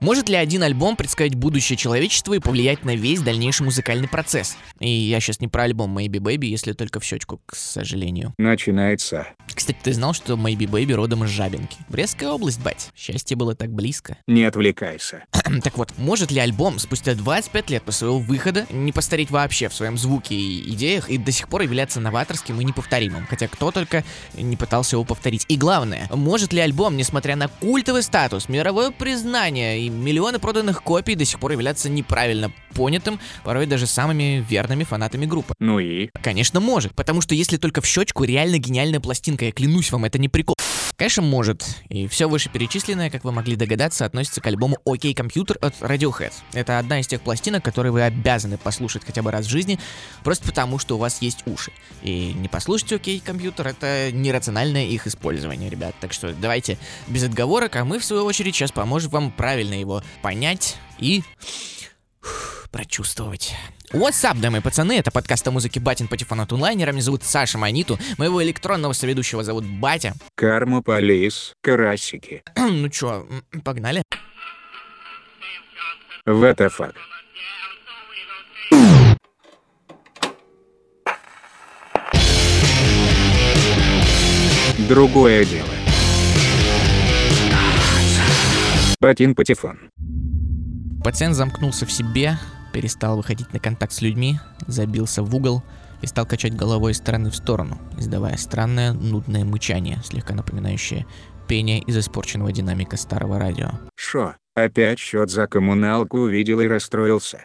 Может ли один альбом представить будущее человечества и повлиять на весь дальнейший музыкальный процесс? И я сейчас не про альбом Maybe Baby, если только в щечку, к сожалению. Начинается. Кстати, ты знал, что Maybe Baby родом из Жабинки? Брестская область, бать. Счастье было так близко. Не отвлекайся. так вот, может ли альбом спустя 25 лет после своего выхода не постареть вообще в своем звуке и идеях и до сих пор являться новаторским и неповторимым? Хотя кто только не пытался его повторить. И главное, может ли альбом, несмотря на культовый статус, мировое признание и миллионы проданных копий до сих пор являться неправильно понятым, порой даже самыми верными фанатами группы. Ну и? Конечно, может, потому что если только в щечку реально гениальная пластинка, я клянусь вам, это не прикол. Конечно, может. И все вышеперечисленное, как вы могли догадаться, относится к альбому OK Computer от Radiohead. Это одна из тех пластинок, которые вы обязаны послушать хотя бы раз в жизни, просто потому что у вас есть уши. И не послушать OK Computer — это нерациональное их использование, ребят. Так что давайте без отговорок, а мы, в свою очередь, сейчас поможем вам правильно его понять и прочувствовать. What's up, дамы и пацаны, это подкаст о музыке Батин Патефон от онлайнера, меня зовут Саша Маниту, моего электронного соведущего зовут Батя. Карма, полис, карасики. ну чё, погнали? What the fuck? Другое дело. Батин Патефон. Пациент замкнулся в себе, перестал выходить на контакт с людьми, забился в угол и стал качать головой из стороны в сторону, издавая странное нудное мычание, слегка напоминающее пение из испорченного динамика старого радио. Шо, опять счет за коммуналку увидел и расстроился?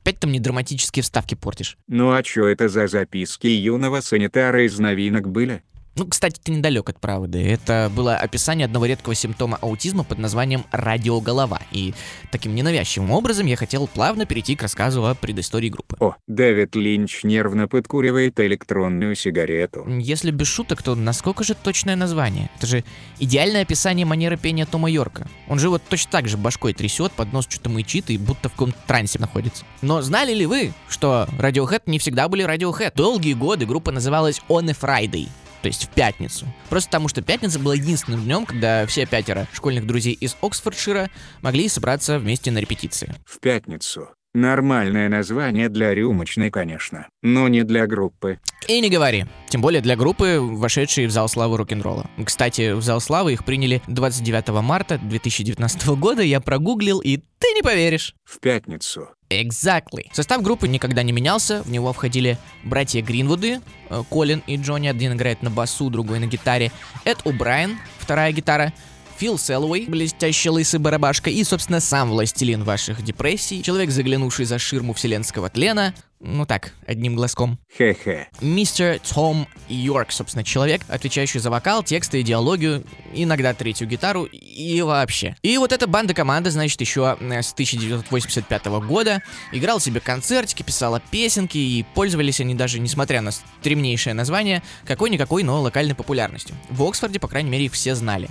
Опять ты мне драматические вставки портишь. Ну а чё это за записки юного санитара из новинок были? Ну, кстати, ты недалек от правды. Это было описание одного редкого симптома аутизма под названием радиоголова. И таким ненавязчивым образом я хотел плавно перейти к рассказу о предыстории группы. О, Дэвид Линч нервно подкуривает электронную сигарету. Если без шуток, то насколько же точное название? Это же идеальное описание манеры пения Тома Йорка. Он же вот точно так же башкой трясет, под нос что-то мычит и будто в каком-то трансе находится. Но знали ли вы, что Radiohead не всегда были Radiohead? Долгие годы группа называлась On a Friday то есть в пятницу. Просто потому, что пятница была единственным днем, когда все пятеро школьных друзей из Оксфордшира могли собраться вместе на репетиции. В пятницу. Нормальное название для рюмочной, конечно, но не для группы. И не говори. Тем более для группы, вошедшей в зал славы рок-н-ролла. Кстати, в зал славы их приняли 29 марта 2019 года. Я прогуглил, и ты не поверишь. В пятницу. Exactly. Состав группы никогда не менялся. В него входили братья Гринвуды, э, Колин и Джонни. Один играет на басу, другой на гитаре. Эд О'Брайен, вторая гитара. Фил Селлоуэй, блестящий лысый барабашка, и, собственно, сам властелин ваших депрессий, человек, заглянувший за ширму вселенского тлена, ну так, одним глазком. Хе-хе. Мистер Том Йорк, собственно, человек, отвечающий за вокал, тексты, идеологию, иногда третью гитару и вообще. И вот эта банда-команда, значит, еще э, с 1985 года играл себе концертики, писала песенки, и пользовались они даже, несмотря на стремнейшее название, какой-никакой, но локальной популярностью. В Оксфорде, по крайней мере, их все знали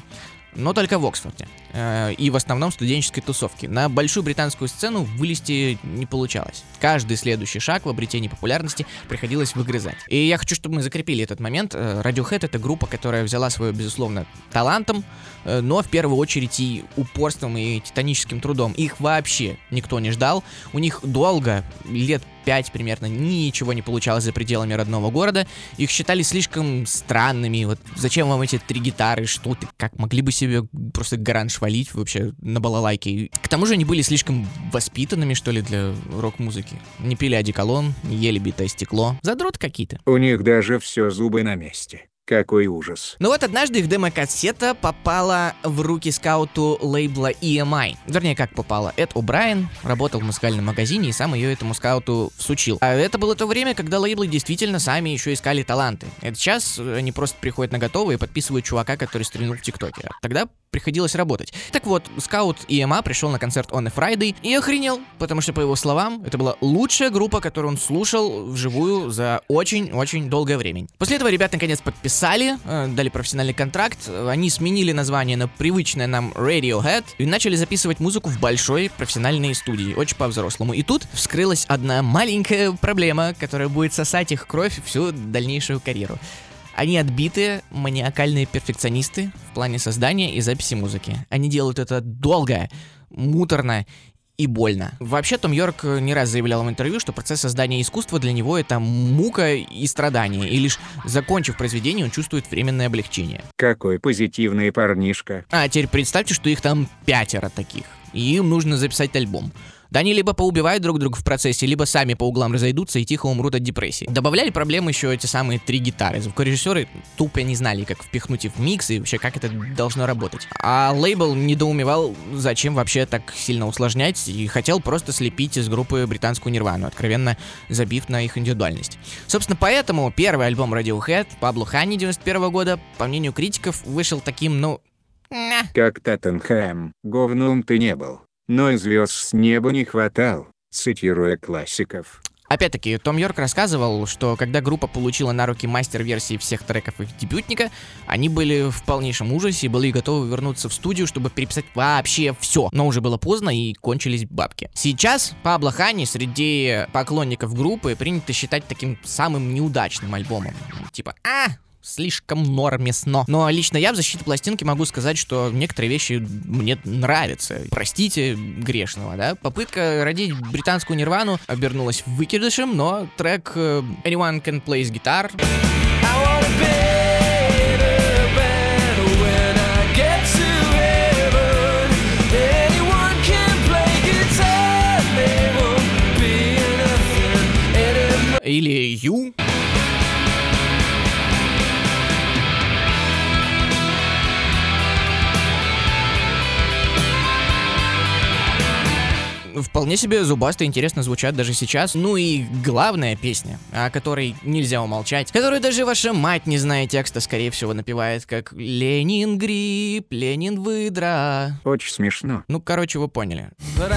но только в Оксфорде. Э, и в основном студенческой тусовке. На большую британскую сцену вылезти не получалось. Каждый следующий шаг в обретении популярности приходилось выгрызать. И я хочу, чтобы мы закрепили этот момент. Э, Radiohead — это группа, которая взяла свое, безусловно, талантом, э, но в первую очередь и упорством, и титаническим трудом. Их вообще никто не ждал. У них долго, лет 5 примерно, ничего не получалось за пределами родного города. Их считали слишком странными. Вот зачем вам эти три гитары, что ты, как могли бы себе просто гаранж валить вообще на балалайке. К тому же они были слишком воспитанными, что ли, для рок-музыки. Не пили одеколон, ели битое стекло. Задрот какие-то. У них даже все зубы на месте. Какой ужас. Ну вот однажды их демо-кассета попала в руки скауту лейбла EMI. Вернее, как попала. Эд О'Брайен работал в музыкальном магазине и сам ее этому скауту всучил. А это было то время, когда лейблы действительно сами еще искали таланты. Это сейчас они просто приходят на готовые и подписывают чувака, который стрельнул в ТикТоке. А тогда приходилось работать. Так вот, скаут EMA пришел на концерт On a Friday и охренел, потому что, по его словам, это была лучшая группа, которую он слушал вживую за очень-очень долгое время. После этого ребят наконец подписали подписали, э, дали профессиональный контракт, они сменили название на привычное нам Radiohead и начали записывать музыку в большой профессиональной студии, очень по-взрослому. И тут вскрылась одна маленькая проблема, которая будет сосать их кровь всю дальнейшую карьеру. Они отбитые, маниакальные перфекционисты в плане создания и записи музыки. Они делают это долго, муторно и больно. Вообще, Том Йорк не раз заявлял в интервью, что процесс создания искусства для него это мука и страдание, и лишь закончив произведение, он чувствует временное облегчение. Какой позитивный парнишка. А теперь представьте, что их там пятеро таких, и им нужно записать альбом. Да они либо поубивают друг друга в процессе, либо сами по углам разойдутся и тихо умрут от депрессии. Добавляли проблемы еще эти самые три гитары. Звукорежиссеры тупо не знали, как впихнуть их в микс и вообще как это должно работать. А лейбл недоумевал, зачем вообще так сильно усложнять, и хотел просто слепить из группы британскую Нирвану, откровенно забив на их индивидуальность. Собственно, поэтому первый альбом Radiohead, Пабло Ханни 91 года, по мнению критиков, вышел таким, ну, Как Тоттенхэм, говном ты не был. Но и звезд с неба не хватал, цитируя классиков. Опять-таки, Том Йорк рассказывал, что когда группа получила на руки мастер-версии всех треков их дебютника, они были в полнейшем ужасе и были готовы вернуться в студию, чтобы переписать вообще все. Но уже было поздно и кончились бабки. Сейчас Пабло Хани среди поклонников группы принято считать таким самым неудачным альбомом. Типа, а, слишком нормесно. Но лично я в защиту пластинки могу сказать, что некоторые вещи мне нравятся. Простите грешного, да? Попытка родить британскую нирвану обернулась выкидышем, но трек э, Anyone Can Play Guitar или You вполне себе зубасто и интересно звучат даже сейчас. Ну и главная песня, о которой нельзя умолчать, которую даже ваша мать, не зная текста, скорее всего, напевает как «Ленин гриб, Ленин выдра». Очень смешно. Ну, короче, вы поняли. But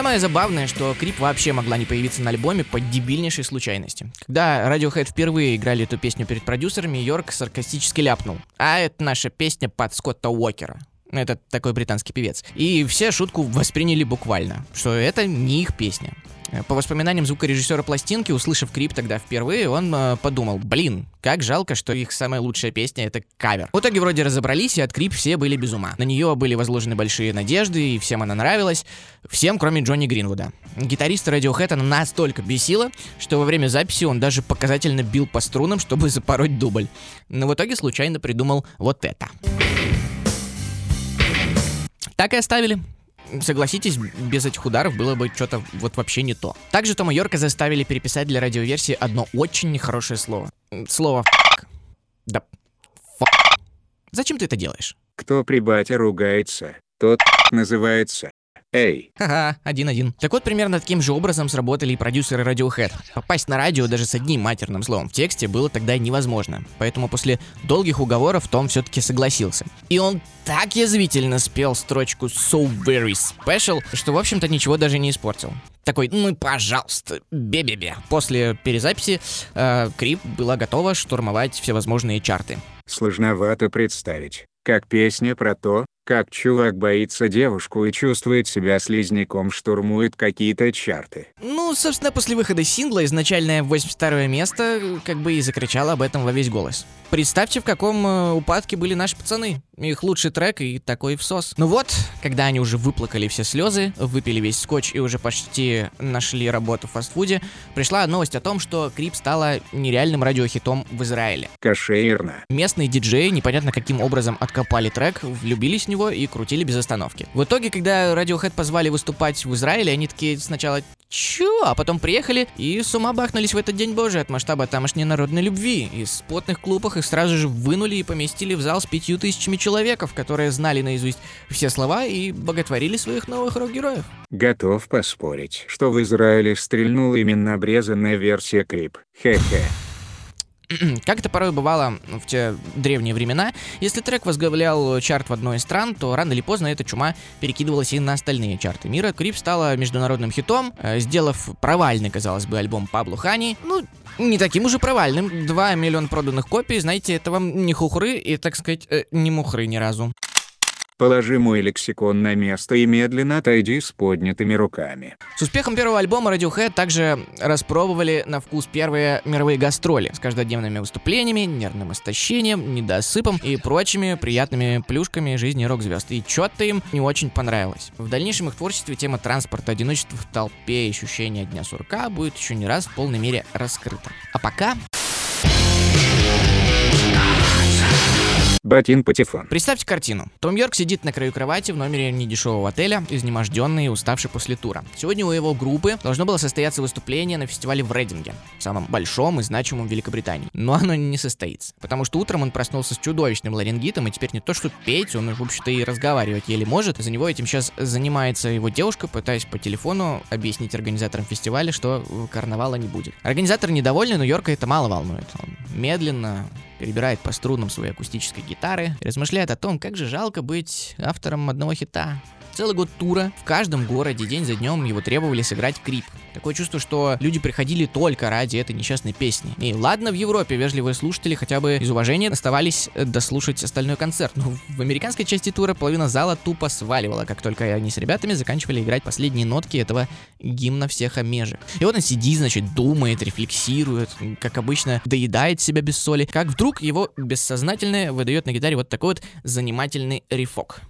Самое забавное, что Крип вообще могла не появиться на альбоме по дебильнейшей случайности. Когда Radiohead впервые играли эту песню перед продюсерами, Йорк саркастически ляпнул. А это наша песня под Скотта Уокера. Это такой британский певец. И все шутку восприняли буквально, что это не их песня. Э, По воспоминаниям звукорежиссера пластинки, услышав Крип тогда впервые, он э, подумал, блин, как жалко, что их самая лучшая песня это кавер. В итоге вроде разобрались, и от Крип все были без ума. На нее были возложены большие надежды, и всем она нравилась. Всем, кроме Джонни Гринвуда. Гитариста Radiohead она настолько бесила, что во время записи он даже показательно бил по струнам, чтобы запороть дубль. Но в итоге случайно придумал вот это. Так и оставили. Согласитесь, без этих ударов было бы что-то вот вообще не то. Также Тома Йорка заставили переписать для радиоверсии одно очень нехорошее слово. Слово «ф***». Да, «ф***». Зачем ты это делаешь? Кто при бате ругается, тот называется Эй. Ха-ха, один-один. Так вот, примерно таким же образом сработали и продюсеры Radiohead. Попасть на радио даже с одним матерным словом в тексте было тогда невозможно. Поэтому после долгих уговоров Том все-таки согласился. И он так язвительно спел строчку So Very Special, что, в общем-то, ничего даже не испортил. Такой, ну, пожалуйста, бе-бе-бе. После перезаписи э, Крип была готова штурмовать всевозможные чарты. Сложновато представить, как песня про то, как чувак боится девушку и чувствует себя слизняком штурмует какие-то чарты. Ну, собственно, после выхода сингла изначальное 82 место э, как бы и закричало об этом во весь голос. Представьте, в каком э, упадке были наши пацаны. Их лучший трек и такой всос. Ну вот, когда они уже выплакали все слезы, выпили весь скотч и уже почти нашли работу в фастфуде, пришла новость о том, что Крип стала нереальным радиохитом в Израиле. Кошерно. Местные диджеи непонятно каким образом откопали трек, влюбились в него и крутили без остановки. В итоге, когда Radiohead позвали выступать в Израиле, они такие сначала Чё? А потом приехали и с ума бахнулись в этот день божий от масштаба тамошней народной любви. Из плотных клубах их сразу же вынули и поместили в зал с пятью тысячами человеков, которые знали наизусть все слова и боготворили своих новых рок-героев. Готов поспорить, что в Израиле стрельнула именно обрезанная версия Крип. Хе-хе. Как это порой бывало в те древние времена, если трек возглавлял чарт в одной из стран, то рано или поздно эта чума перекидывалась и на остальные чарты мира. Крип стала международным хитом, э, сделав провальный, казалось бы, альбом Пабло Хани. Ну, не таким уже провальным. 2 миллиона проданных копий, знаете, это вам не хухры и, так сказать, э, не мухры ни разу. Положи мой лексикон на место и медленно отойди с поднятыми руками. С успехом первого альбома Radiohead также распробовали на вкус первые мировые гастроли с каждодневными выступлениями, нервным истощением, недосыпом и прочими приятными плюшками жизни рок-звезд. И что-то им не очень понравилось. В дальнейшем их творчестве тема транспорта, одиночества в толпе и ощущения дня сурка будет еще не раз в полной мере раскрыта. А пока Ботин Патефон. Представьте картину. Том Йорк сидит на краю кровати в номере недешевого отеля, изнеможденный и уставший после тура. Сегодня у его группы должно было состояться выступление на фестивале в Рейдинге, самом большом и значимом в Великобритании. Но оно не состоится, потому что утром он проснулся с чудовищным ларингитом, и теперь не то что петь, он, в общем-то, и разговаривать еле может. За него этим сейчас занимается его девушка, пытаясь по телефону объяснить организаторам фестиваля, что карнавала не будет. Организаторы недовольны, но Йорка это мало волнует. Он медленно перебирает по струнам своей акустической гитары размышляет о том, как же жалко быть автором одного хита. Целый год тура, в каждом городе день за днем его требовали сыграть крип. Такое чувство, что люди приходили только ради этой несчастной песни. И ладно, в Европе вежливые слушатели хотя бы из уважения оставались э, дослушать остальной концерт, но в американской части тура половина зала тупо сваливала, как только они с ребятами заканчивали играть последние нотки этого гимна всех омежек. И вот он сидит, значит, думает, рефлексирует, как обычно, доедает себя без соли, как вдруг его бессознательное выдает на гитаре вот такой вот занимательный рифок.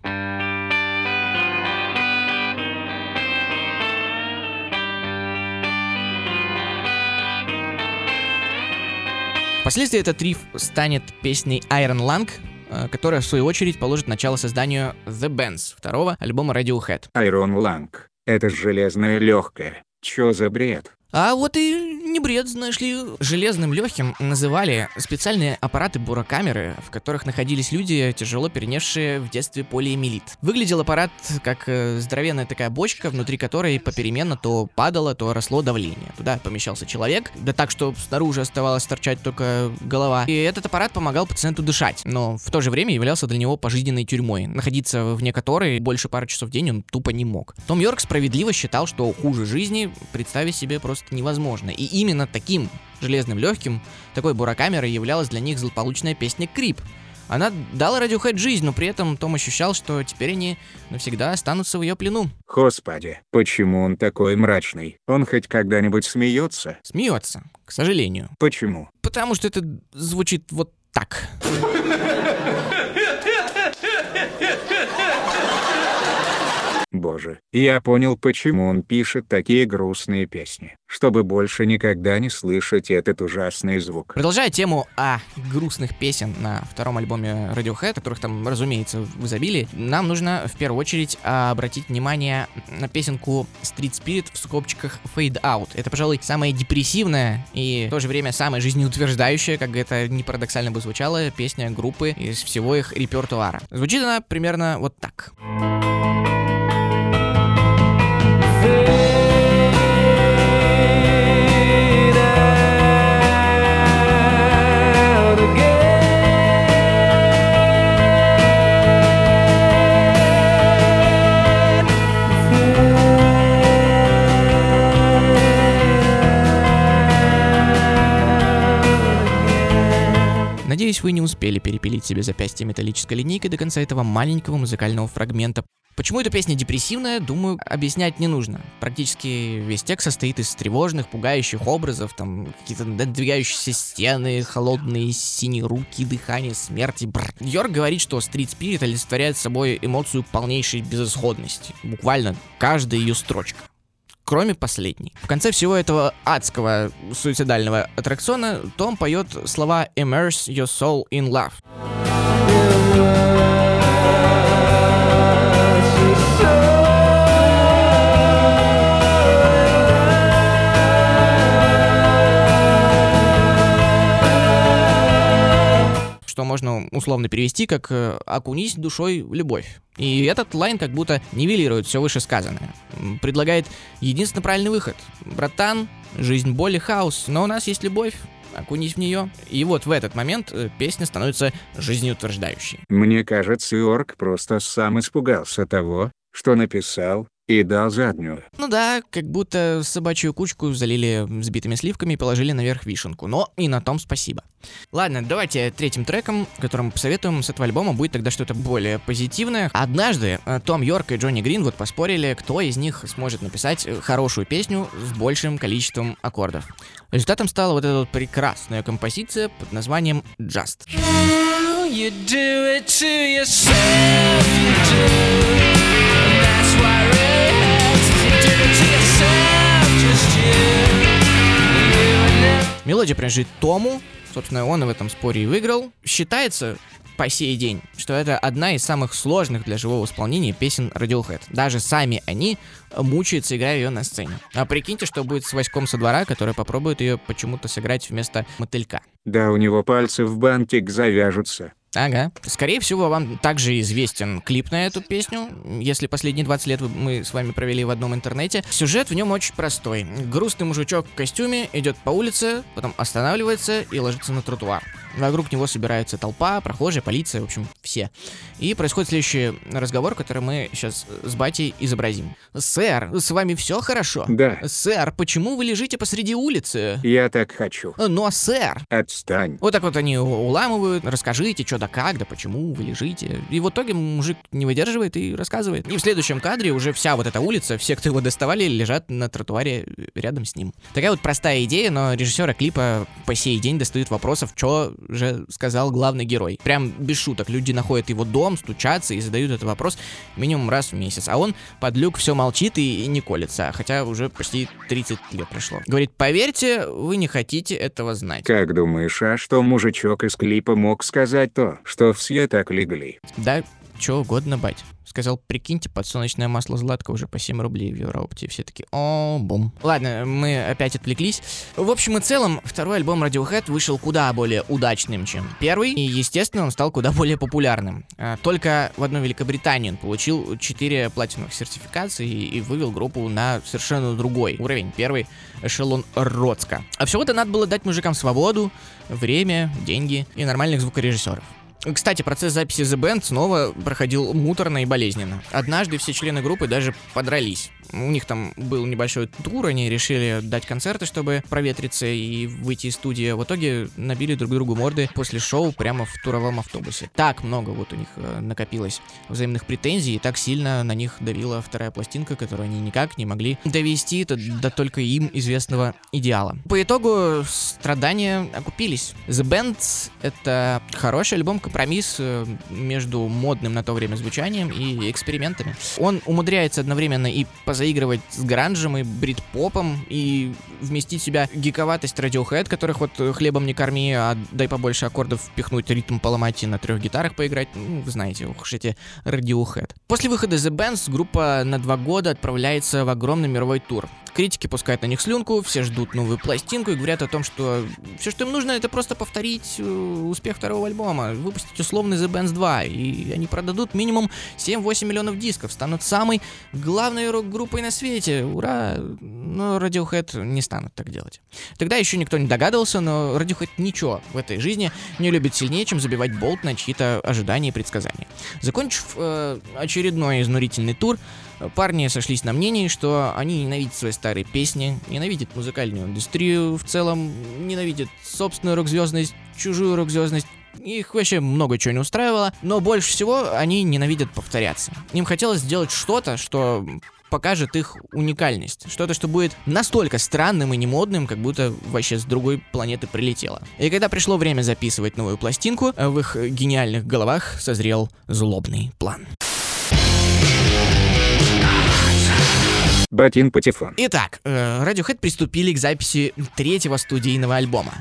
Впоследствии этот риф станет песней Iron Lung, э, которая в свою очередь положит начало созданию The Bands, второго альбома Radiohead. Айрон Ланг. Это железное легкое. Чё за бред? А вот и не бред, знаешь ли. Железным легким называли специальные аппараты бурокамеры, в которых находились люди, тяжело перенесшие в детстве полиэмилит. Выглядел аппарат как э, здоровенная такая бочка, внутри которой попеременно то падало, то росло давление. Туда помещался человек, да так, что снаружи оставалась торчать только голова. И этот аппарат помогал пациенту дышать, но в то же время являлся для него пожизненной тюрьмой, находиться вне которой больше пары часов в день он тупо не мог. Том Йорк справедливо считал, что хуже жизни представить себе просто невозможно. И именно таким железным легким, такой буракамерой являлась для них злополучная песня «Крип». Она дала Radiohead жизнь, но при этом Том ощущал, что теперь они навсегда останутся в ее плену. Господи, почему он такой мрачный? Он хоть когда-нибудь смеется? Смеется, к сожалению. Почему? Потому что это звучит вот так. Боже, я понял, почему он пишет такие грустные песни. Чтобы больше никогда не слышать этот ужасный звук. Продолжая тему о грустных песен на втором альбоме Radiohead, которых там, разумеется, в изобилии, нам нужно в первую очередь обратить внимание на песенку Street Spirit в скобчиках Fade Out. Это, пожалуй, самая депрессивная и в то же время самая жизнеутверждающая, как это не парадоксально бы звучало, песня группы из всего их репертуара. Звучит она примерно вот так. Надеюсь, вы не успели перепилить себе запястье металлической линейкой до конца этого маленького музыкального фрагмента. Почему эта песня депрессивная, думаю, объяснять не нужно. Практически весь текст состоит из тревожных, пугающих образов, там какие-то надвигающиеся стены, холодные синие руки, дыхание, смерти. Бррр. Йорк говорит, что Street Spirit олицетворяет собой эмоцию полнейшей безысходности. Буквально каждая ее строчка кроме последней. В конце всего этого адского суицидального аттракциона Том поет слова «Immerse your soul in love». Что можно условно перевести как э, «окунись душой в любовь». И этот лайн как будто нивелирует все вышесказанное. Предлагает единственно правильный выход. Братан, жизнь боли, хаос, но у нас есть любовь, окунись в нее. И вот в этот момент э, песня становится жизнеутверждающей. Мне кажется, Орк просто сам испугался того, что написал, и дал заднюю. Ну да, как будто собачью кучку залили взбитыми сливками и положили наверх вишенку. Но и на том спасибо. Ладно, давайте третьим треком, который мы посоветуем с этого альбома, будет тогда что-то более позитивное. Однажды э, Том Йорк и Джонни Грин вот поспорили, кто из них сможет написать э, хорошую песню с большим количеством аккордов. Результатом стала вот эта вот прекрасная композиция под названием «Just». You do it to yourself, you do. That's why Мелодия принадлежит Тому, собственно, он в этом споре и выиграл. Считается по сей день, что это одна из самых сложных для живого исполнения песен Radiohead. Даже сами они мучаются, играя ее на сцене. А прикиньте, что будет с Васьком со двора, который попробует ее почему-то сыграть вместо мотылька. Да у него пальцы в бантик завяжутся. Ага. Скорее всего, вам также известен клип на эту песню, если последние 20 лет мы с вами провели в одном интернете. Сюжет в нем очень простой. Грустный мужичок в костюме идет по улице, потом останавливается и ложится на тротуар. Вокруг него собирается толпа, прохожие, полиция, в общем, все. И происходит следующий разговор, который мы сейчас с батей изобразим. «Сэр, с вами все хорошо?» Да, «Сэр, почему вы лежите посреди улицы?» я так хочу. «Но, сэр, Отстань. вот так вот они уламывают, расскажите, что да как, да почему вы лежите. И в итоге мужик не выдерживает и рассказывает. И в следующем кадре уже вся вот эта улица, все, кто его доставали, лежат на тротуаре рядом с ним. Такая вот простая идея, но режиссера клипа по сей день достают вопросов, что же сказал главный герой. Прям без шуток. Люди находят его дом, стучатся и задают этот вопрос минимум раз в месяц. А он под люк все молчит и, и не колется, хотя уже почти 30 лет прошло. Говорит, поверьте, вы не хотите этого знать. Как думаешь, а что мужичок из клипа мог сказать то, что все так легли? Да, что угодно, бать. Сказал, прикиньте, подсолнечное масло Златко уже по 7 рублей в Евроопте. Все таки о, бум. Ладно, мы опять отвлеклись. В общем и целом, второй альбом Radiohead вышел куда более удачным, чем первый. И, естественно, он стал куда более популярным. А, Только в одной Великобритании он получил 4 платиновых сертификаций и и вывел группу на совершенно другой уровень. Первый эшелон Роцка. А всего-то надо было дать мужикам свободу, время, деньги и нормальных звукорежиссеров. Кстати, процесс записи The Band снова проходил муторно и болезненно. Однажды все члены группы даже подрались. У них там был небольшой тур, они решили дать концерты, чтобы проветриться и выйти из студии. В итоге набили друг другу морды после шоу прямо в туровом автобусе. Так много вот у них э, накопилось взаимных претензий, и так сильно на них давила вторая пластинка, которую они никак не могли довести до, до только им известного идеала. По итогу страдания окупились. The Band — это хороший альбом-компромисс э, между модным на то время звучанием и экспериментами. Он умудряется одновременно и позаигрывать с гранжем и брит-попом, и вместить в себя гиковатость Radiohead, которых вот э, хлебом не корми, а дай побольше аккордов впихнуть, ритм поломать и на трех гитарах поиграть. Ну, вы знаете, уж эти Radiohead. После выхода The Bands группа на два года отправляется в огромный мировой тур. Критики пускают на них слюнку, все ждут новую пластинку и говорят о том, что все, что им нужно, это просто повторить э, успех второго альбома, выпустить условный The Bands 2, и они продадут минимум 7-8 миллионов дисков, станут самой главной рок-группой на свете. Ура! Но Radiohead не станут так делать. Тогда еще никто не догадывался, но Radiohead ничего в этой жизни не любит сильнее, чем забивать болт на чьи-то ожидания и предсказания. Закончив э, очередной изнурительный тур, парни сошлись на мнении, что они ненавидят свои старые песни, ненавидят музыкальную индустрию в целом, ненавидят собственную рок-звездность, чужую рок-звездность, их вообще много чего не устраивало, но больше всего они ненавидят повторяться. Им хотелось сделать что-то, что покажет их уникальность. Что-то, что будет настолько странным и немодным, как будто вообще с другой планеты прилетело. И когда пришло время записывать новую пластинку, в их гениальных головах созрел злобный план. Батин Патефон. Итак, э, Radiohead приступили к записи третьего студийного альбома.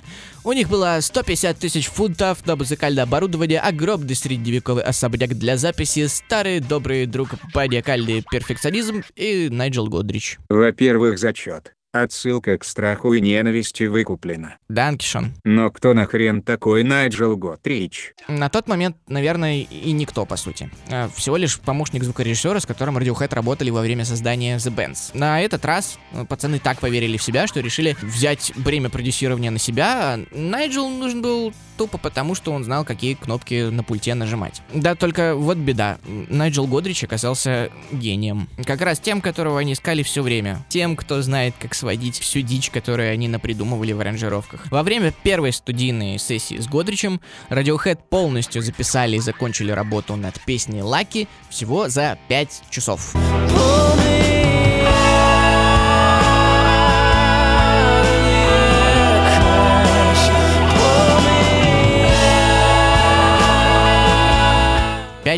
У них было 150 тысяч фунтов на музыкальное оборудование, огромный средневековый особняк для записи, старый добрый друг маниакальный перфекционизм и Найджел Годрич. Во-первых, зачет. Отсылка к страху и ненависти выкуплена. Данкишон. Но кто нахрен такой Найджел Готрич? На тот момент, наверное, и никто, по сути. А, Всего лишь помощник звукорежиссера, с которым Radiohead работали во время создания The Bands. На этот раз э, пацаны так поверили в себя, что решили взять бремя продюсирования на себя. а Найджел нужен был тупо потому, что он знал, какие кнопки на пульте нажимать. Да, только вот беда. Найджел Годрич оказался гением. Как раз тем, которого они искали все время. Тем, кто знает, как сводить всю дичь, которую они напридумывали в аранжировках. Во время первой студийной сессии с Годричем Radiohead полностью записали и закончили работу над песней Lucky всего за 5 часов. Pull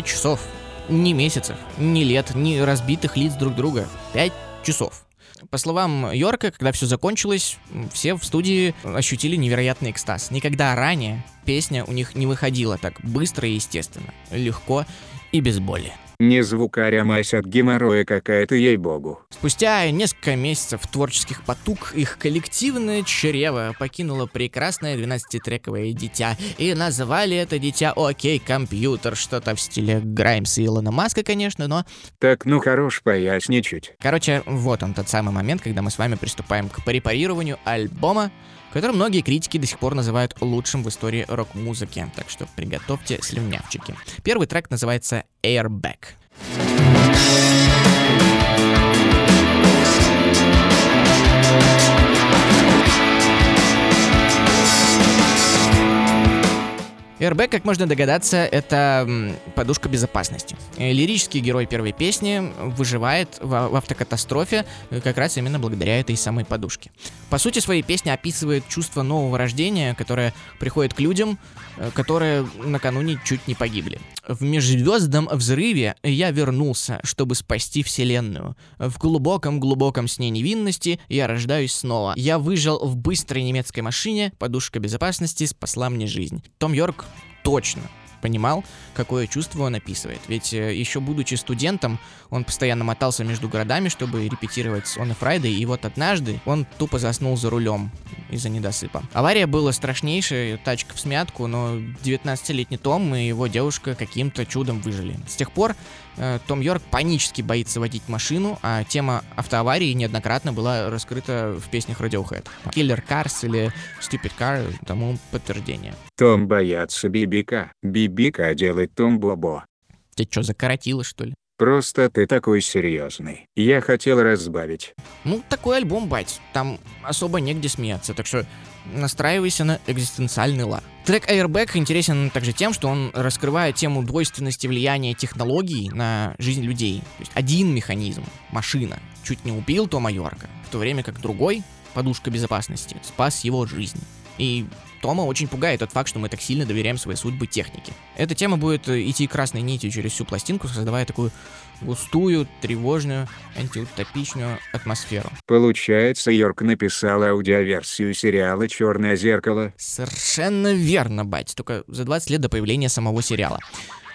5 часов. Ни месяцев, ни лет, ни разбитых лиц друг друга. 5 часов. По словам Йорка, когда все закончилось, все в студии ощутили невероятный экстаз. Никогда ранее песня у них не выходила так быстро и естественно, легко и без боли. Не звукаря мазь от геморроя какая-то ей-богу. Спустя несколько месяцев творческих потуг их коллективное чрево покинуло прекрасное 12-трековое дитя. И назвали это дитя «Окей, компьютер», что-то в стиле Граймса и Илона Маска, конечно, но Так ну хорош поясничать. Короче, вот он тот самый момент, когда мы с вами приступаем к препарированию альбома, который многие критики до сих пор называют лучшим в истории рок-музыки. Так что приготовьте слюнявчики. Первый трек называется Airbag. Airbag, как можно догадаться, это подушка безопасности. Э, Лирический герой первой песни выживает в, в автокатастрофе э, как раз именно благодаря этой самой подушке. По сути, своей песни описывает чувство нового рождения, которое приходит к людям, э, которые накануне чуть не погибли. В межзвездном взрыве я вернулся, чтобы спасти Вселенную. В глубоком-глубоком сне невинности я рождаюсь снова. Я выжил в быстрой немецкой машине, подушка безопасности спасла мне жизнь. Том Йорк точно понимал, какое чувство он описывает. Ведь э, еще будучи студентом, он постоянно мотался между городами, чтобы репетировать с On a Friday, и вот однажды он тупо заснул за рулем из-за недосыпа. Авария была страшнейшая, тачка в смятку, но 19-летний Том и его девушка каким-то чудом выжили. С тех пор Том Йорк панически боится водить машину, а тема автоаварии неоднократно была раскрыта в песнях Radiohead. Killer Cars или Stupid Car тому подтверждение. Том боятся Бибика. Бибика делает Том Бобо. Тебя что, закоротило, что ли? Просто ты такой серьезный. Я хотел разбавить. Ну, такой альбом, бать. Там особо негде смеяться, так что настраивайся на экзистенциальный лад. Трек Airbag интересен также тем, что он раскрывает тему двойственности влияния технологий на жизнь людей. То есть один механизм, машина, чуть не убил Тома Йорка, в то время как другой, подушка безопасности, спас его жизнь. И Тома очень пугает тот факт, что мы так сильно доверяем своей судьбы технике. Эта тема будет э, идти красной нитью через всю пластинку, создавая такую густую, тревожную, антиутопичную атмосферу. Получается, Йорк написал аудиоверсию сериала «Черное зеркало». Совершенно верно, бать, только за 20 лет до появления самого сериала.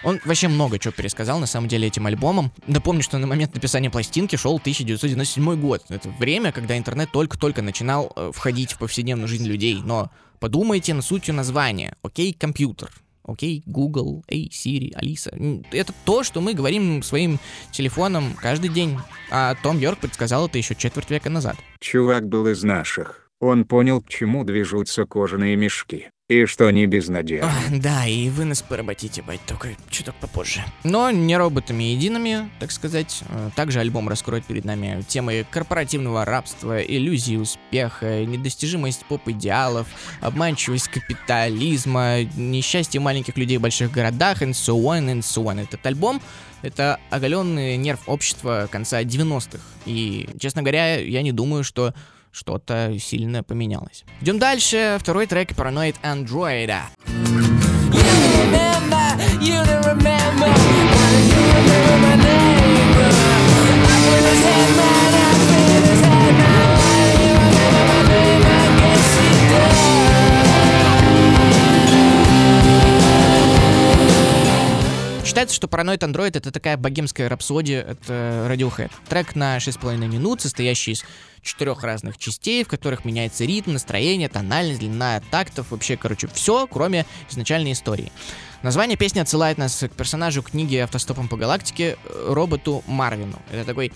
Он вообще много чего пересказал, на самом деле, этим альбомом. Напомню, что на момент написания пластинки шел 1997 год. Это время, когда интернет только-только начинал э, входить в повседневную жизнь людей. Но подумайте над сутью названия. Окей, компьютер. Окей, Google, эй, Siri, Алиса. Это то, что мы говорим своим телефоном каждый день. А Том Йорк предсказал это еще четверть века назад. Чувак был из наших. Он понял, к чему движутся кожаные мешки. И что они безнадежны. Ах, да, и вы нас поработите, бать, только чуток попозже. Но не роботами едиными, так сказать. Э, Также альбом раскроет перед нами темы корпоративного рабства, иллюзии успеха, недостижимость поп-идеалов, обманчивость капитализма, несчастье маленьких людей в больших городах, and so on, and so on. Этот альбом — это оголенный нерв общества конца 90-х. И, честно говоря, я не думаю, что что-то сильно поменялось. Идем дальше. Второй трек Paranoid Android. remember, you Считается, что Paranoid Android это такая богемская рапсодия от э, Radiohead. Трек на 6,5 минут, состоящий из четырех разных частей, в которых меняется ритм, настроение, тональность, длина тактов, вообще, короче, все, кроме изначальной истории. Название песни отсылает нас к персонажу книги «Автостопом по галактике» роботу Марвину. Это такой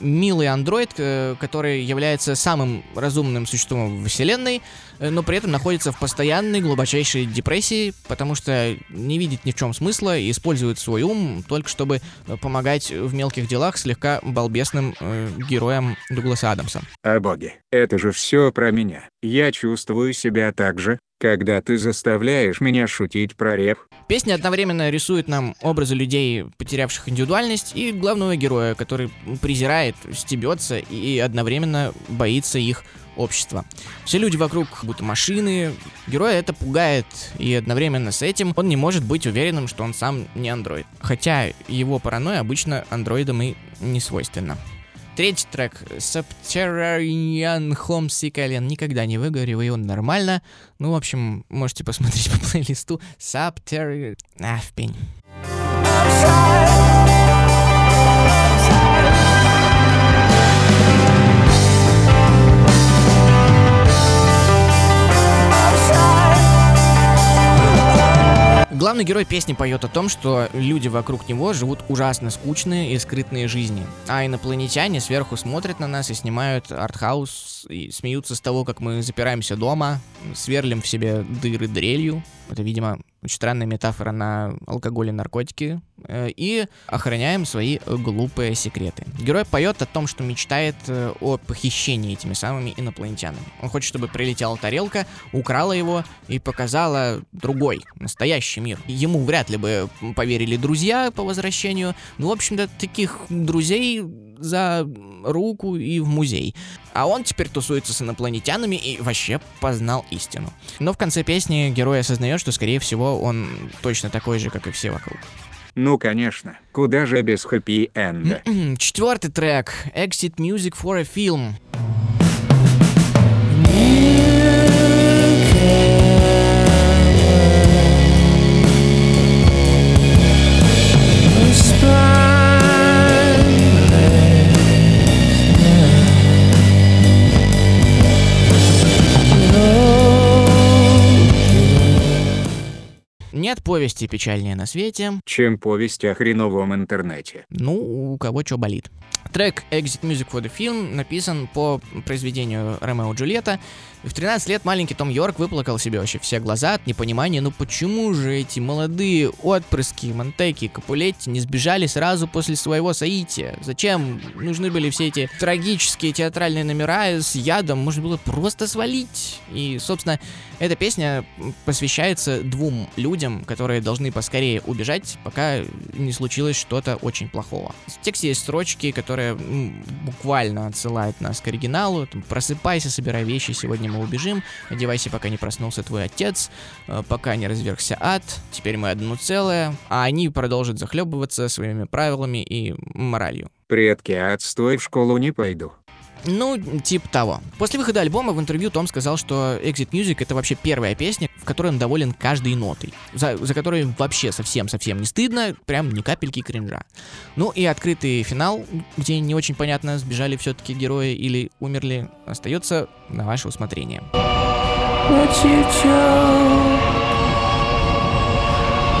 милый андроид, э, который является самым разумным существом в вселенной, э, но при этом находится в постоянной глубочайшей депрессии, потому что не видит ни в чем смысла и использует свой ум только чтобы э, помогать в мелких делах слегка балбесным э, героям Дугласа Адамса. О боги, это же все про меня. Я чувствую себя так же, когда ты заставляешь меня шутить про реп. Песня одновременно рисует нам образы людей, потерявших индивидуальность, и главного героя, который презирает, стебется и одновременно боится их общества. Все люди вокруг будто машины, героя это пугает, и одновременно с этим он не может быть уверенным, что он сам не андроид. Хотя его паранойя обычно андроидам и не свойственна. Третий трек Subterranean Homesick Alien. Никогда не выговариваю, он нормально. Ну, в общем, можете посмотреть по плейлисту Subterranean... А, в пень. Главный герой песни поет о том, что люди вокруг него живут ужасно скучные и скрытные жизни, а инопланетяне сверху смотрят на нас и снимают артхаус и смеются с того, как мы запираемся дома, сверлим в себе дыры дрелью. Это, видимо, очень странная метафора на алкоголь и наркотики. э, И охраняем свои э, глупые секреты. Герой поет о том, что мечтает э, о похищении этими самыми инопланетянами. Он хочет, чтобы прилетела тарелка, украла его и показала другой, настоящий мир. Ему вряд ли бы поверили друзья по возвращению. Ну, в общем-то, таких друзей за руку и в музей. А он теперь тусуется с инопланетянами и вообще познал истину. Но в конце песни герой осознает, что, скорее всего, он точно такой же, как и все вокруг. Ну конечно, куда же без хэппи-энда. Четвертый трек. Exit Music for a Film. Нет повести печальнее на свете. Чем повесть о хреновом интернете. Ну, у кого что болит. Трек Exit Music for the Film написан по произведению Ромео Джульетта. В 13 лет маленький Том Йорк выплакал себе вообще все глаза от непонимания, ну почему же эти молодые отпрыски Монтеки и Капулетти не сбежали сразу после своего соития? Зачем нужны были все эти трагические театральные номера с ядом? Можно было просто свалить. И, собственно, эта песня посвящается двум людям, которые должны поскорее убежать, пока не случилось что-то очень плохого. В тексте есть строчки, которые буквально отсылают нас к оригиналу. Там, Просыпайся, собирай вещи, сегодня мы убежим. Одевайся, пока не проснулся твой отец, э, пока не развергся ад. Теперь мы одно целое. А они продолжат захлебываться своими правилами и моралью. Предки, отстой в школу не пойду. Ну, типа того. После выхода альбома в интервью Том сказал, что Exit Music это вообще первая песня, в которой он доволен каждой нотой, за, за которой вообще совсем-совсем не стыдно, прям ни капельки кринжа. Ну и открытый финал, где не очень понятно, сбежали все-таки герои или умерли, остается на ваше усмотрение. What you chose,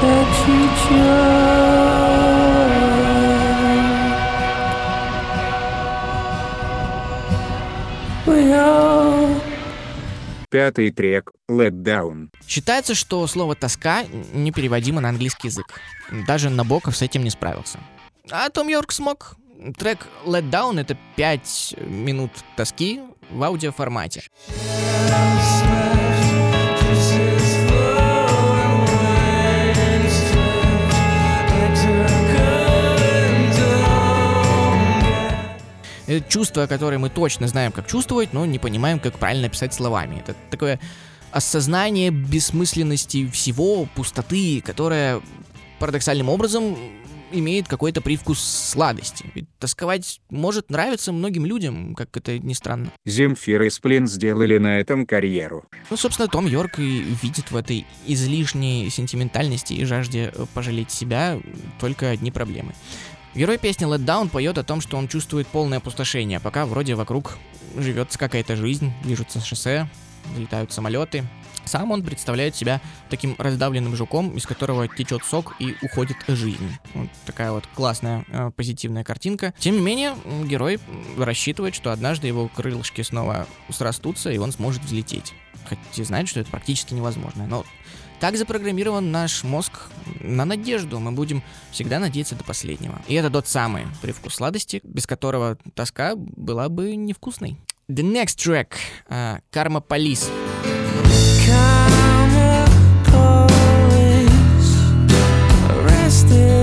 that you chose. Пятый трек Let Down. Считается, что слово «тоска» непереводимо на английский язык. Даже Набоков с этим не справился. А Том Йорк смог. Трек Let Down — это 5 минут тоски в аудиоформате. Это чувство, которое мы точно знаем, как чувствовать, но не понимаем, как правильно писать словами. Это такое осознание бессмысленности всего, пустоты, которая парадоксальным образом имеет какой-то привкус сладости. Ведь тосковать может нравиться многим людям, как это ни странно. Земфир и Сплин сделали на этом карьеру. Ну, собственно, Том Йорк и видит в этой излишней сентиментальности и жажде пожалеть себя только одни проблемы. Герой песни Let Down поет о том, что он чувствует полное опустошение, пока вроде вокруг живет какая-то жизнь, движутся шоссе, летают самолеты. Сам он представляет себя таким раздавленным жуком, из которого течет сок и уходит жизнь. Вот такая вот классная э, позитивная картинка. Тем не менее, герой рассчитывает, что однажды его крылышки снова срастутся, и он сможет взлететь. Хотя знает, что это практически невозможно. Но так запрограммирован наш мозг на надежду. Мы будем всегда надеяться до последнего. И это тот самый привкус сладости, без которого тоска была бы невкусной. The next track uh, Karma Police. Karma police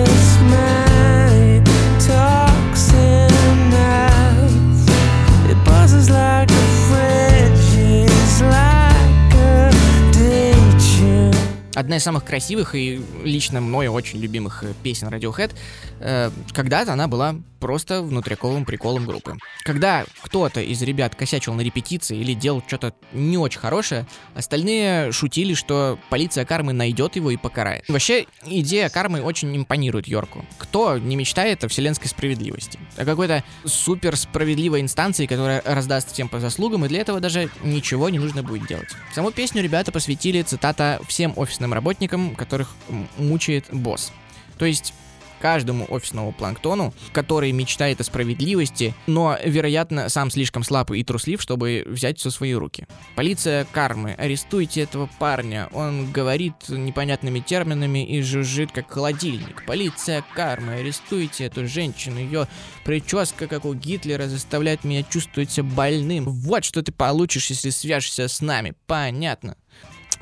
Одна из самых красивых и лично мной очень любимых э, песен Radiohead. Э, когда-то она была просто внутряковым приколом группы. Когда кто-то из ребят косячил на репетиции или делал что-то не очень хорошее, остальные шутили, что полиция кармы найдет его и покарает. Вообще, идея кармы очень импонирует Йорку. Кто не мечтает о вселенской справедливости? О какой-то супер справедливой инстанции, которая раздаст всем по заслугам, и для этого даже ничего не нужно будет делать. Саму песню ребята посвятили, цитата, всем офисным работникам, которых мучает босс. То есть каждому офисному планктону, который мечтает о справедливости, но, вероятно, сам слишком слаб и труслив, чтобы взять все в свои руки. Полиция кармы, арестуйте этого парня, он говорит непонятными терминами и жужжит как холодильник. Полиция кармы, арестуйте эту женщину, ее прическа, как у Гитлера, заставляет меня чувствовать себя больным. Вот что ты получишь, если свяжешься с нами, понятно.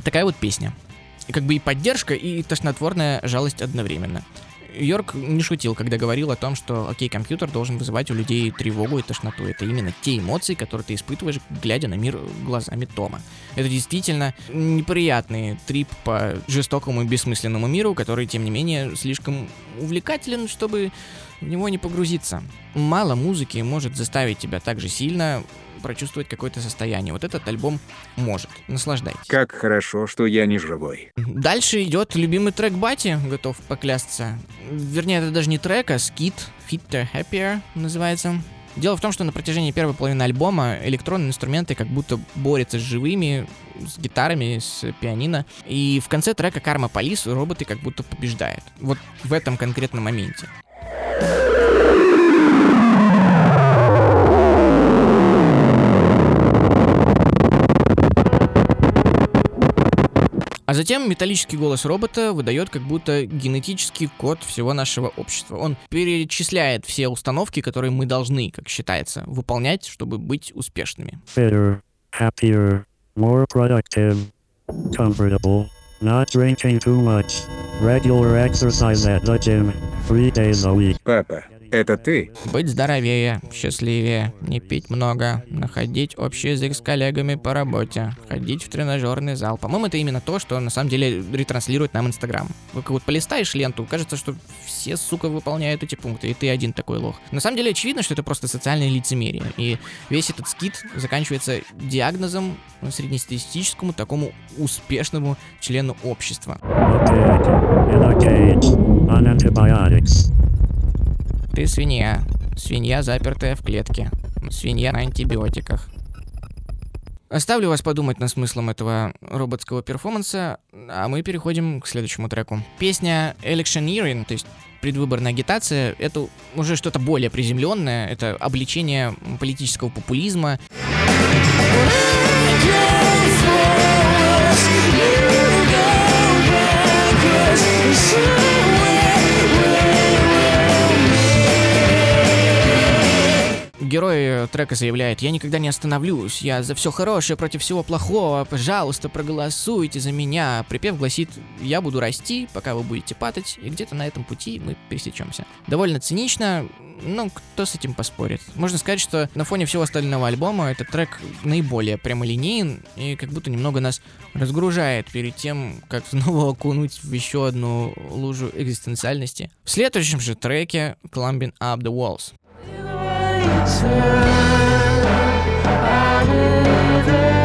Такая вот песня. Как бы и поддержка, и тошнотворная жалость одновременно. Йорк не шутил, когда говорил о том, что окей, компьютер должен вызывать у людей тревогу и тошноту. Это именно те эмоции, которые ты испытываешь, глядя на мир глазами Тома. Это действительно неприятный трип по жестокому и бессмысленному миру, который, тем не менее, слишком увлекателен, чтобы в него не погрузиться. Мало музыки может заставить тебя так же сильно прочувствовать какое-то состояние. Вот этот альбом может. Наслаждайтесь. Как хорошо, что я не живой. Дальше идет любимый трек Бати, готов поклясться. Вернее, это даже не трек, а скит Fitter Happier называется. Дело в том, что на протяжении первой половины альбома электронные инструменты как будто борются с живыми, с гитарами, с пианино. И в конце трека Карма Полис роботы как будто побеждают. Вот в этом конкретном моменте. А затем металлический голос робота выдает как будто генетический код всего нашего общества. Он перечисляет все установки, которые мы должны, как считается, выполнять, чтобы быть успешными. fitter, happier, more productive, comfortable, not drinking too much, regular exercise at the gym, three days a week. Папа, это ты? Быть здоровее, счастливее, не пить много, находить общий язык с коллегами по работе, ходить в тренажерный зал. По-моему, это именно то, что на самом деле ретранслирует нам Инстаграм. Вы как вот полистаешь ленту, кажется, что все, сука, выполняют эти пункты, и ты один такой лох. На самом деле очевидно, что это просто социальное лицемерие. И весь этот скит заканчивается диагнозом среднестатистическому такому успешному члену общества. A pig, in a cage, on antibiotics. Ты свинья. Свинья, запертая в клетке. Свинья на антибиотиках. Оставлю вас подумать над смыслом этого роботского перформанса, а мы переходим к следующему треку. Песня Electioneering, то есть предвыборная агитация, это уже что-то более приземленное, это обличение политического популизма. Герой трека заявляет, я никогда не остановлюсь, я за все хорошее против всего плохого, пожалуйста, проголосуйте за меня. Припев гласит, я буду расти, пока вы будете падать, и где-то на этом пути мы пересечемся. Довольно цинично, но кто с этим поспорит? Можно сказать, что на фоне всего остального альбома этот трек наиболее прямолинеен и как будто немного нас разгружает перед тем, как снова окунуть в еще одну лужу экзистенциальности. В следующем же треке Climbing Up the Walls. Sir, I live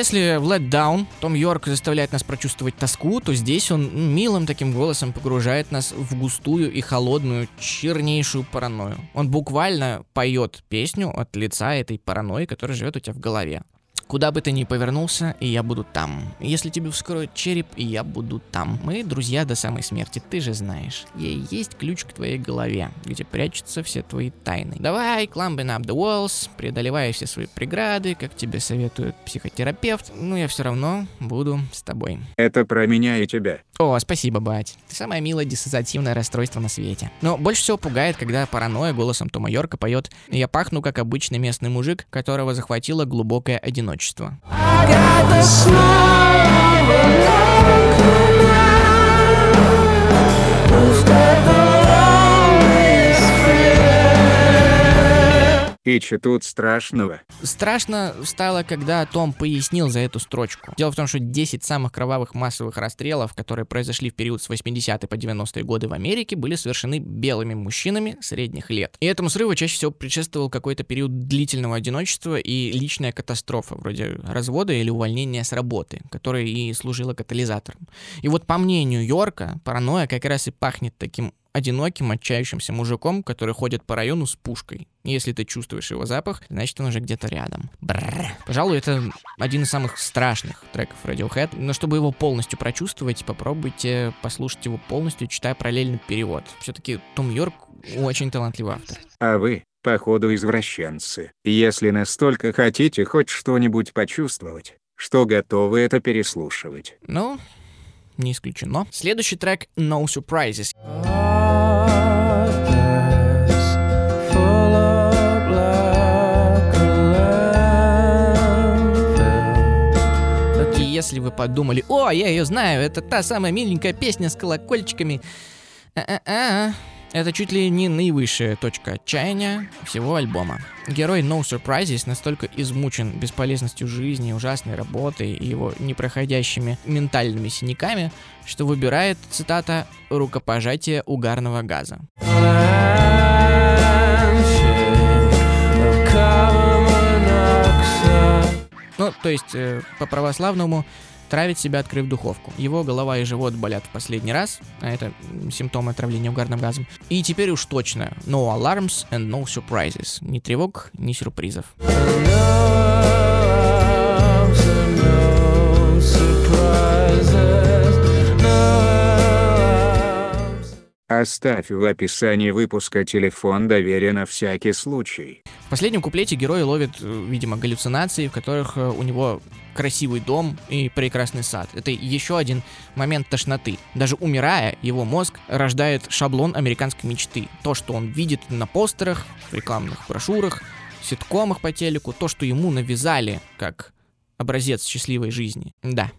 Если в Let Down Том Йорк заставляет нас прочувствовать тоску, то здесь он милым таким голосом погружает нас в густую и холодную, чернейшую паранойю. Он буквально поет песню от лица этой паранойи, которая живет у тебя в голове. Куда бы ты ни повернулся, и я буду там. Если тебе вскроют череп, и я буду там. Мы друзья до самой смерти, ты же знаешь. Ей есть ключ к твоей голове, где прячутся все твои тайны. Давай, climbing up the walls, преодолевай все свои преграды, как тебе советует психотерапевт. Но я все равно буду с тобой. Это про меня и тебя. О, спасибо, бать. Ты самое милое диссоциативное расстройство на свете. Но больше всего пугает, когда паранойя голосом Тома Йорка поет «Я пахну, как обычный местный мужик, которого захватило глубокое одиночество». И че тут страшного? Страшно стало, когда Том пояснил за эту строчку. Дело в том, что 10 самых кровавых массовых расстрелов, которые произошли в период с 80 по 90-е годы в Америке, были совершены белыми мужчинами средних лет. И этому срыву чаще всего предшествовал какой-то период длительного одиночества и личная катастрофа, вроде развода или увольнения с работы, которая и служила катализатором. И вот по мнению Йорка, паранойя как раз и пахнет таким одиноким, отчаявшимся мужиком, который ходит по району с пушкой. Если ты чувствуешь его запах, значит он уже где-то рядом. Бррр. Пожалуй, это один из самых страшных треков Radiohead. Но чтобы его полностью прочувствовать, попробуйте послушать его полностью, читая параллельный перевод. Все-таки Том Йорк очень талантливый автор. А вы, походу, извращенцы. Если настолько хотите хоть что-нибудь почувствовать, что готовы это переслушивать. Ну, не исключено. Следующий трек No Surprises. И если вы подумали, о, я ее знаю, это та самая миленькая песня с колокольчиками. А-а-а. Это чуть ли не наивысшая точка отчаяния всего альбома. Герой No Surprises настолько измучен бесполезностью жизни, ужасной работой и его непроходящими ментальными синяками, что выбирает, цитата, «рукопожатие угарного газа». Есть, э, по-православному, травит себя, открыв духовку. Его голова и живот болят в последний раз, а это симптомы отравления угарным газом. И теперь уж точно, no alarms and no surprises. Ни тревог, ни сюрпризов. Оставь в описании выпуска телефон доверия на всякий случай. В последнем куплете герой ловит, э, видимо, галлюцинации, в которых э, у него красивый дом и прекрасный сад. Это еще один момент тошноты. Даже умирая, его мозг рождает шаблон американской мечты. То, что он видит на постерах, в рекламных брошюрах, ситкомах по телеку, то, что ему навязали как образец счастливой жизни. Да.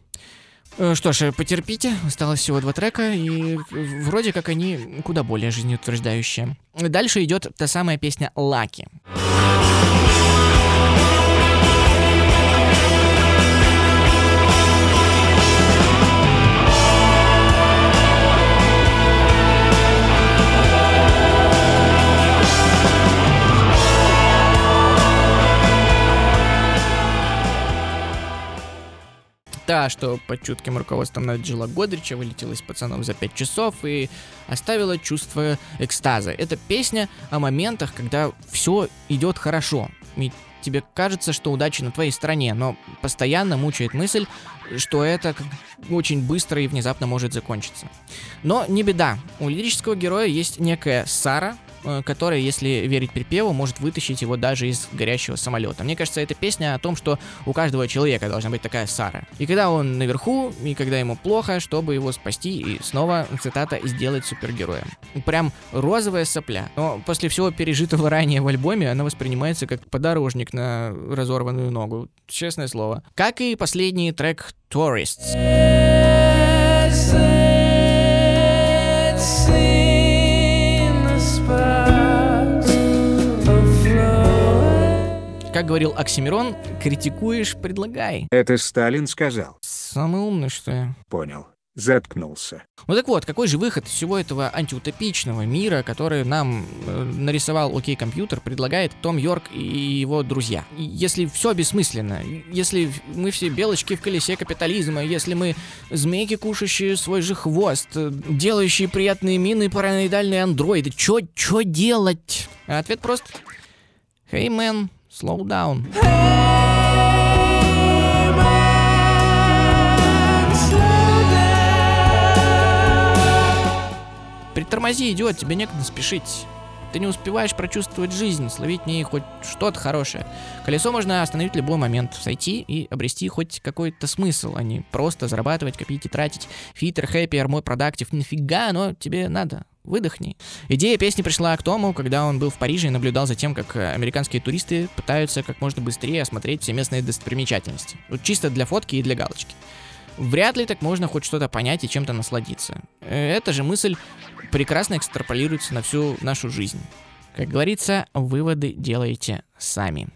Э, Что ж, э, потерпите, осталось всего два трека, и вроде как они куда более жизнеутверждающие. Дальше идет та самая песня «Лаки». Та, что под чутким руководством Наджила Годрича вылетела из пацанов за 5 часов и оставила чувство экстаза. Это песня о моментах, когда все идет хорошо. И тебе кажется, что удача на твоей стороне, но постоянно мучает мысль, что это очень быстро и внезапно может закончиться. Но не беда. У лирического героя есть некая Сара, которая, если верить припеву, может вытащить его даже из горящего самолета. Мне кажется, эта песня о том, что у каждого человека должна быть такая Сара. И когда он наверху, и когда ему плохо, чтобы его спасти и снова, цитата, сделать супергероем. Прям розовая сопля. Но после всего пережитого ранее в альбоме она воспринимается как подорожник на разорванную ногу. Честное слово. Как и последний трек Tourists. Как говорил Оксимирон, критикуешь, предлагай. Это Сталин сказал. Самый умный, что я. Понял. заткнулся. Ну так вот, какой же выход из всего этого антиутопичного мира, который нам э, нарисовал Окей Компьютер, предлагает Том Йорк и его друзья? Если все бессмысленно, если мы все белочки в колесе капитализма, если мы змейки, кушающие свой же хвост, э, делающие приятные мины параноидальные андроиды, чё, чё делать? А Ответ прост. Hey man, slow down. Притормози, идиот, тебе некогда спешить. Ты не успеваешь прочувствовать жизнь, словить в ней хоть что-то хорошее. Колесо можно остановить в любой момент, сойти и обрести хоть какой-то смысл, а не просто зарабатывать, копить и тратить. Фитер, хэппи, армой, продактив, нифига, но тебе надо. Выдохни. Идея песни пришла к Тому, когда он был в Париже и наблюдал за тем, как э, американские туристы пытаются как можно быстрее осмотреть все местные достопримечательности. Вот чисто для фотки и для галочки. Вряд ли так можно хоть что-то понять и чем-то насладиться. Э, Эта же мысль прекрасно экстраполируется на всю нашу жизнь. Как говорится, выводы делаете сами.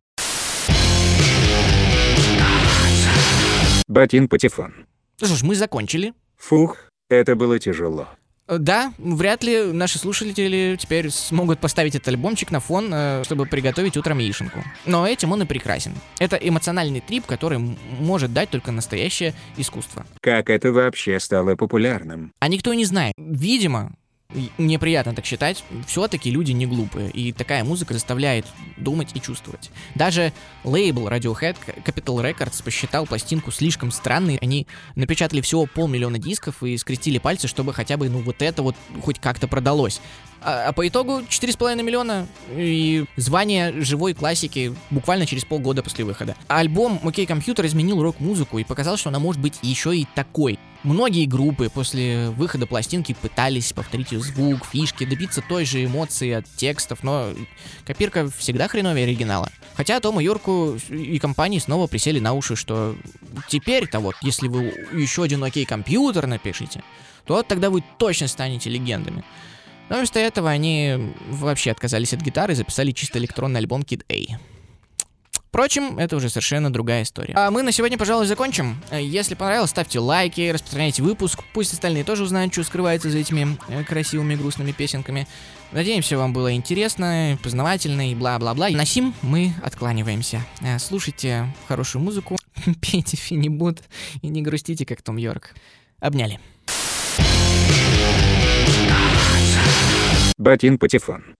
Ботин Патефон. Ну что ж, мы закончили. Фух, это было тяжело. Э, Да, вряд ли наши слушатели теперь смогут поставить этот альбомчик на фон, э, чтобы приготовить утром яишенку. Но этим он и прекрасен. Это эмоциональный трип, который может дать только настоящее искусство. Как это вообще стало популярным? А никто не знает. Видимо, мне приятно так считать, все-таки люди не глупые, и такая музыка заставляет думать и чувствовать. Даже лейбл Radiohead Capital Records посчитал пластинку слишком странной, они напечатали всего полмиллиона дисков и скрестили пальцы, чтобы хотя бы, ну, вот это вот хоть как-то продалось. А, а по итогу 4,5 миллиона и звание живой классики буквально через полгода после выхода. Альбом «Окей, компьютер» изменил рок-музыку и показал, что она может быть еще и такой. Многие группы после выхода пластинки пытались повторить ее звук, фишки, добиться той же эмоции от текстов, но копирка всегда хреновее оригинала. Хотя Тому Йорку и компании снова присели на уши, что теперь-то вот, если вы еще один окей компьютер напишите, то тогда вы точно станете легендами. Но вместо этого они вообще отказались от гитары и записали чисто электронный альбом Kid A. Впрочем, это уже совершенно другая история. А мы на сегодня, пожалуй, закончим. Э, Если понравилось, ставьте лайки, распространяйте выпуск. Пусть остальные тоже узнают, что скрывается за этими э, красивыми грустными песенками. Надеемся, вам было интересно, познавательно и бла-бла-бла. На сим мы откланиваемся. Э, Слушайте хорошую музыку, пейте финибут и не грустите, как Том Йорк. Обняли. Ботин Патефон.